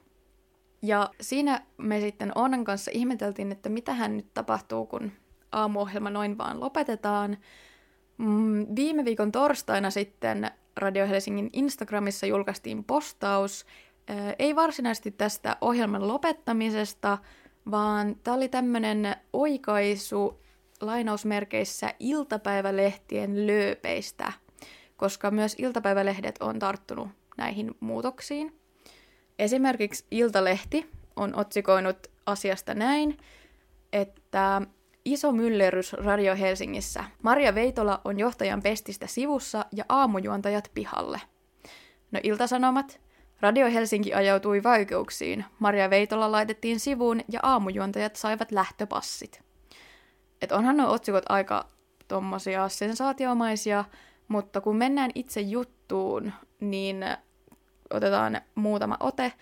Ja siinä me sitten Oonan kanssa ihmeteltiin, että mitä hän nyt tapahtuu, kun aamuohjelma noin vaan lopetetaan. Mm, viime viikon torstaina sitten Radio Helsingin Instagramissa julkaistiin postaus, ei varsinaisesti tästä ohjelman lopettamisesta, vaan tämä oli tämmöinen oikaisu lainausmerkeissä iltapäivälehtien lööpeistä, koska myös iltapäivälehdet on tarttunut näihin muutoksiin. Esimerkiksi Iltalehti on otsikoinut asiasta näin, että iso myllerys Radio Helsingissä. Maria Veitola on johtajan pestistä sivussa ja aamujuontajat pihalle. No Iltasanomat. Radio Helsinki ajautui vaikeuksiin. Maria Veitola laitettiin sivuun ja aamujuontajat saivat lähtöpassit. Et onhan nuo otsikot aika tommosia sensaatiomaisia, mutta kun mennään itse juttuun, niin otetaan muutama ote.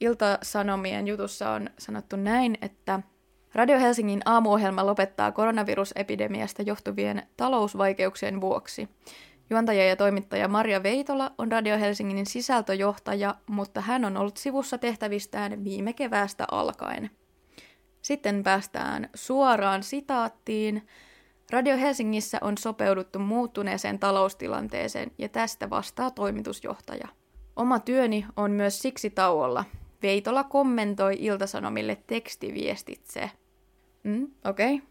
Ilta-Sanomien jutussa on sanottu näin, että Radio Helsingin aamuohjelma lopettaa koronavirusepidemiasta johtuvien talousvaikeuksien vuoksi. Juontaja ja toimittaja Maria Veitola on Radio Helsingin sisältöjohtaja, mutta hän on ollut sivussa tehtävistään viime keväästä alkaen. Sitten päästään suoraan sitaattiin. Radio Helsingissä on sopeuduttu muuttuneeseen taloustilanteeseen ja tästä vastaa toimitusjohtaja. Oma työni on myös siksi tauolla. Veitola kommentoi Iltasanomille tekstiviestitse. Mm, Okei. Okay.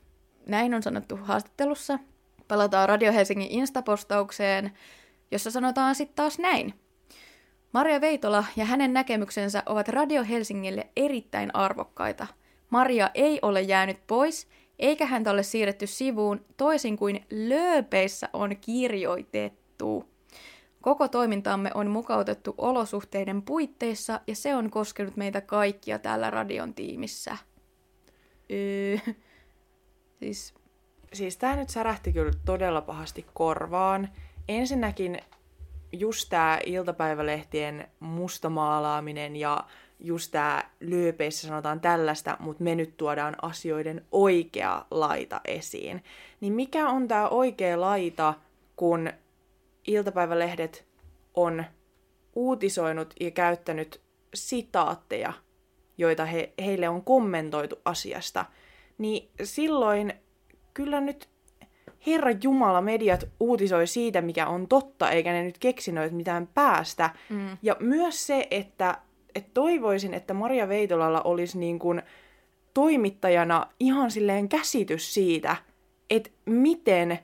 Näin on sanottu haastattelussa. Palataan Radio Helsingin instapostaukseen, jossa sanotaan sitten taas näin. Maria Veitola ja hänen näkemyksensä ovat Radio Helsingille erittäin arvokkaita. Maria ei ole jäänyt pois, eikä häntä ole siirretty sivuun toisin kuin lööpeissä on kirjoitettu. Koko toimintaamme on mukautettu olosuhteiden puitteissa ja se on koskenut meitä kaikkia täällä radion tiimissä. Öö, [LAUGHS] siis... Siis tää nyt särähti kyllä todella pahasti korvaan. Ensinnäkin just tää iltapäivälehtien mustamaalaaminen ja just tää lyöpeissä sanotaan tällaista, mutta me nyt tuodaan asioiden oikea laita esiin. Niin mikä on tää oikea laita, kun iltapäivälehdet on uutisoinut ja käyttänyt sitaatteja, joita he, heille on kommentoitu asiasta, niin silloin kyllä nyt Herra Jumala, mediat uutisoi siitä, mikä on totta, eikä ne nyt keksinyt mitään päästä. Mm. Ja myös se, että, että toivoisin, että Maria Veitolalla olisi niin kuin toimittajana ihan silleen käsitys siitä, että miten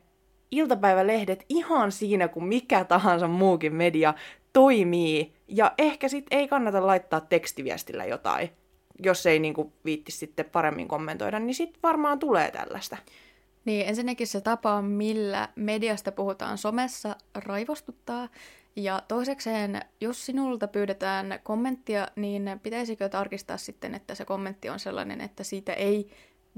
iltapäivälehdet ihan siinä kuin mikä tahansa muukin media toimii. Ja ehkä sitten ei kannata laittaa tekstiviestillä jotain, jos ei niinku viitti sitten paremmin kommentoida, niin sitten varmaan tulee tällaista. Niin, ensinnäkin se tapa, millä mediasta puhutaan somessa, raivostuttaa. Ja toisekseen, jos sinulta pyydetään kommenttia, niin pitäisikö tarkistaa sitten, että se kommentti on sellainen, että siitä ei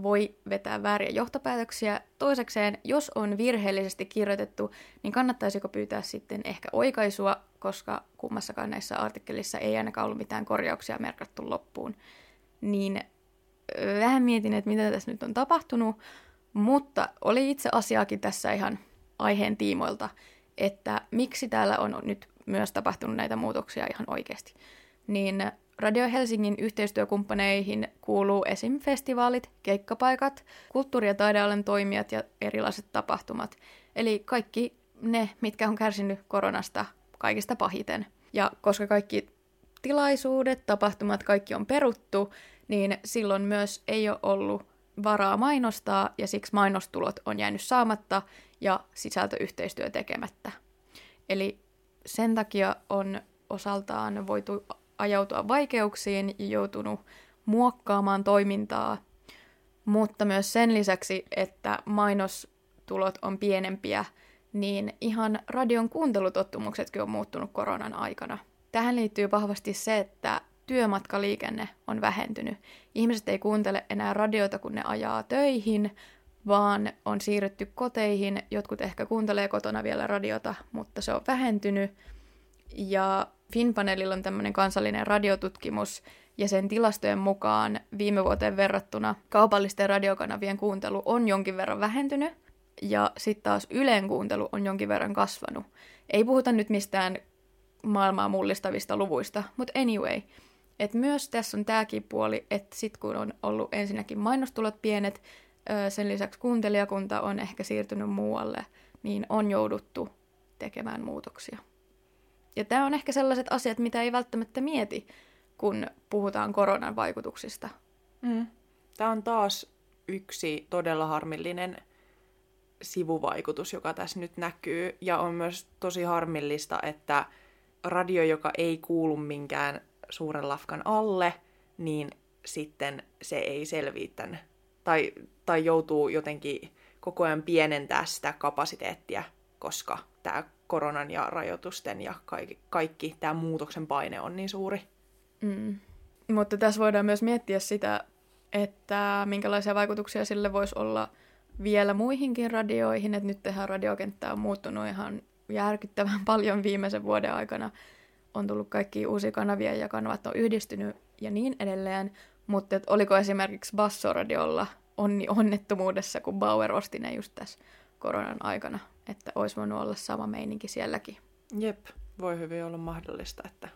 voi vetää vääriä johtopäätöksiä. Toisekseen, jos on virheellisesti kirjoitettu, niin kannattaisiko pyytää sitten ehkä oikaisua, koska kummassakaan näissä artikkelissa ei ainakaan ollut mitään korjauksia merkattu loppuun. Niin vähän mietin, että mitä tässä nyt on tapahtunut, mutta oli itse asiaakin tässä ihan aiheen tiimoilta, että miksi täällä on nyt myös tapahtunut näitä muutoksia ihan oikeasti. Niin Radio Helsingin yhteistyökumppaneihin kuuluu esim. festivaalit, keikkapaikat, kulttuuri- ja taidealan toimijat ja erilaiset tapahtumat. Eli kaikki ne, mitkä on kärsinyt koronasta kaikista pahiten. Ja koska kaikki tilaisuudet, tapahtumat, kaikki on peruttu, niin silloin myös ei ole ollut varaa mainostaa ja siksi mainostulot on jäänyt saamatta ja sisältöyhteistyö tekemättä. Eli sen takia on osaltaan voitu ajautua vaikeuksiin ja joutunut muokkaamaan toimintaa, mutta myös sen lisäksi, että mainostulot on pienempiä, niin ihan radion kuuntelutottumuksetkin on muuttunut koronan aikana. Tähän liittyy vahvasti se, että työmatkaliikenne on vähentynyt. Ihmiset ei kuuntele enää radiota, kun ne ajaa töihin, vaan on siirrytty koteihin. Jotkut ehkä kuuntelee kotona vielä radiota, mutta se on vähentynyt. Ja Finpanelilla on tämmöinen kansallinen radiotutkimus, ja sen tilastojen mukaan viime vuoteen verrattuna kaupallisten radiokanavien kuuntelu on jonkin verran vähentynyt, ja sitten taas Ylen kuuntelu on jonkin verran kasvanut. Ei puhuta nyt mistään maailmaa mullistavista luvuista. Mutta anyway, et myös tässä on tämäkin puoli, että sitten kun on ollut ensinnäkin mainostulot pienet, sen lisäksi kuuntelijakunta on ehkä siirtynyt muualle, niin on jouduttu tekemään muutoksia. Ja tämä on ehkä sellaiset asiat, mitä ei välttämättä mieti, kun puhutaan koronan vaikutuksista. Mm. Tämä on taas yksi todella harmillinen sivuvaikutus, joka tässä nyt näkyy. Ja on myös tosi harmillista, että radio, joka ei kuulu minkään suuren lafkan alle, niin sitten se ei selviä tämän, tai, tai joutuu jotenkin koko ajan pienentää sitä kapasiteettia, koska tämä koronan ja rajoitusten ja kaikki, kaikki tämä muutoksen paine on niin suuri. Mm. Mutta tässä voidaan myös miettiä sitä, että minkälaisia vaikutuksia sille voisi olla vielä muihinkin radioihin, että nyt tehdään radiokenttä on muuttunut ihan järkyttävän [LAUGHS] paljon viimeisen vuoden aikana. On tullut kaikki uusia kanavia ja kanavat on yhdistynyt ja niin edelleen, mutta et oliko esimerkiksi Bassoradiolla onni onnettomuudessa, kun Bauer osti ne just tässä koronan aikana, että olisi voinut olla sama meininki sielläkin. Jep, voi hyvin olla mahdollista, että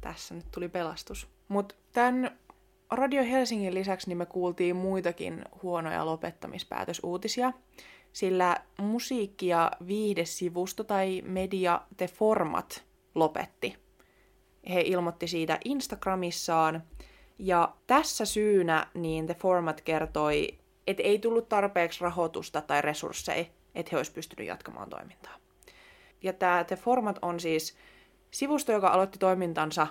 tässä nyt tuli pelastus. Mutta tämän Radio Helsingin lisäksi niin me kuultiin muitakin huonoja lopettamispäätösuutisia, sillä musiikki- ja viihdesivusto tai media The Format lopetti. He ilmoitti siitä Instagramissaan, ja tässä syynä niin The Format kertoi, että ei tullut tarpeeksi rahoitusta tai resursseja, että he olisivat pystyneet jatkamaan toimintaa. Ja tämä The Format on siis sivusto, joka aloitti toimintansa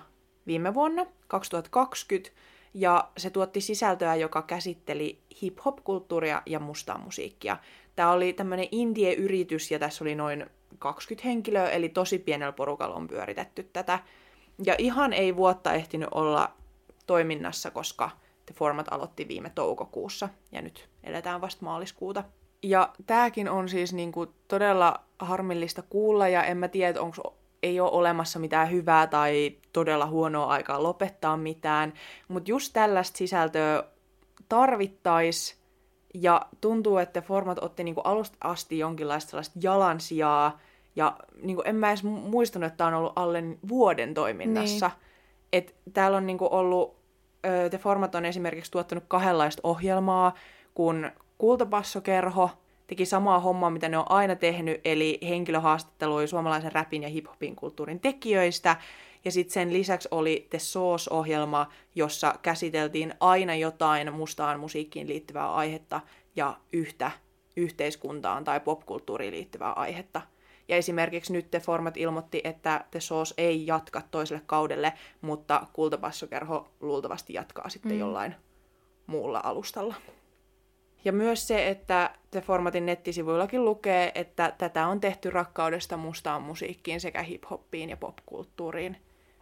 viime vuonna, 2020, ja se tuotti sisältöä, joka käsitteli hip-hop-kulttuuria ja mustaa musiikkia. Tämä oli tämmöinen indie-yritys ja tässä oli noin 20 henkilöä, eli tosi pienellä porukalla on pyöritetty tätä. Ja ihan ei vuotta ehtinyt olla toiminnassa, koska The Format aloitti viime toukokuussa ja nyt eletään vasta maaliskuuta. Ja tämäkin on siis niinku todella harmillista kuulla ja en mä tiedä, onko ei ole olemassa mitään hyvää tai todella huonoa aikaa lopettaa mitään, mutta just tällaista sisältöä tarvittaisi ja tuntuu, että format otti niinku alusta asti jonkinlaista sellaista jalansijaa ja niinku en mä edes muistanut, että tämä on ollut alle vuoden toiminnassa. Niin. Et täällä on niinku ollut, The Format on esimerkiksi tuottanut kahdenlaista ohjelmaa, kun Kultapassokerho – teki samaa hommaa, mitä ne on aina tehnyt, eli henkilöhaastattelui suomalaisen räpin ja hiphopin kulttuurin tekijöistä. Ja sitten sen lisäksi oli The Source-ohjelma, jossa käsiteltiin aina jotain mustaan musiikkiin liittyvää aihetta ja yhtä yhteiskuntaan tai popkulttuuriin liittyvää aihetta. Ja esimerkiksi nyt The Format ilmoitti, että The Source ei jatka toiselle kaudelle, mutta Kultapassokerho luultavasti jatkaa sitten mm. jollain muulla alustalla. Ja myös se, että The Formatin nettisivuillakin lukee, että tätä on tehty rakkaudesta mustaan musiikkiin sekä hip-hoppiin ja popkulttuuriin.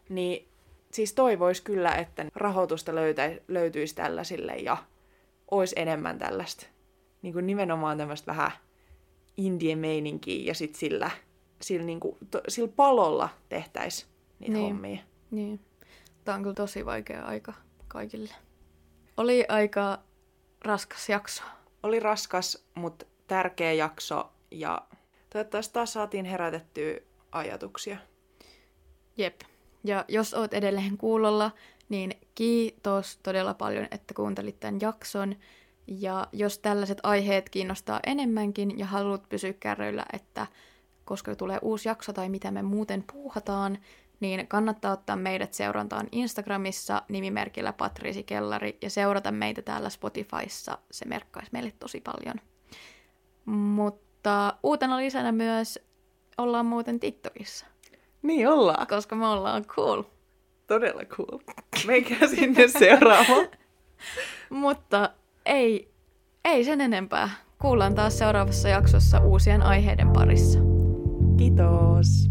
Niin siis toivois kyllä, että rahoitusta löytä, löytyisi tällaisille ja olisi enemmän tällaista niin kuin nimenomaan tämmöistä vähän indie-meininkiä ja sitten sillä, sillä, niin kuin, to, sillä palolla tehtäisiin niitä niin. hommia. Niin. Tämä on kyllä tosi vaikea aika kaikille. Oli aika raskas jakso. Oli raskas, mutta tärkeä jakso ja toivottavasti taas saatiin herätettyä ajatuksia. Jep. Ja jos oot edelleen kuulolla, niin kiitos todella paljon, että kuuntelit tämän jakson. Ja jos tällaiset aiheet kiinnostaa enemmänkin ja haluat pysyä kärryillä, että koska tulee uusi jakso tai mitä me muuten puuhataan, niin kannattaa ottaa meidät seurantaan Instagramissa nimimerkillä Patriisi Kellari ja seurata meitä täällä Spotifyssa. Se merkkaisi meille tosi paljon. Mutta uutena lisänä myös ollaan muuten TikTokissa. Niin ollaan. Koska me ollaan cool. Todella cool. Meikää sinne seuraava. [LAUGHS] Mutta ei, ei sen enempää. Kuullaan taas seuraavassa jaksossa uusien aiheiden parissa. Kiitos.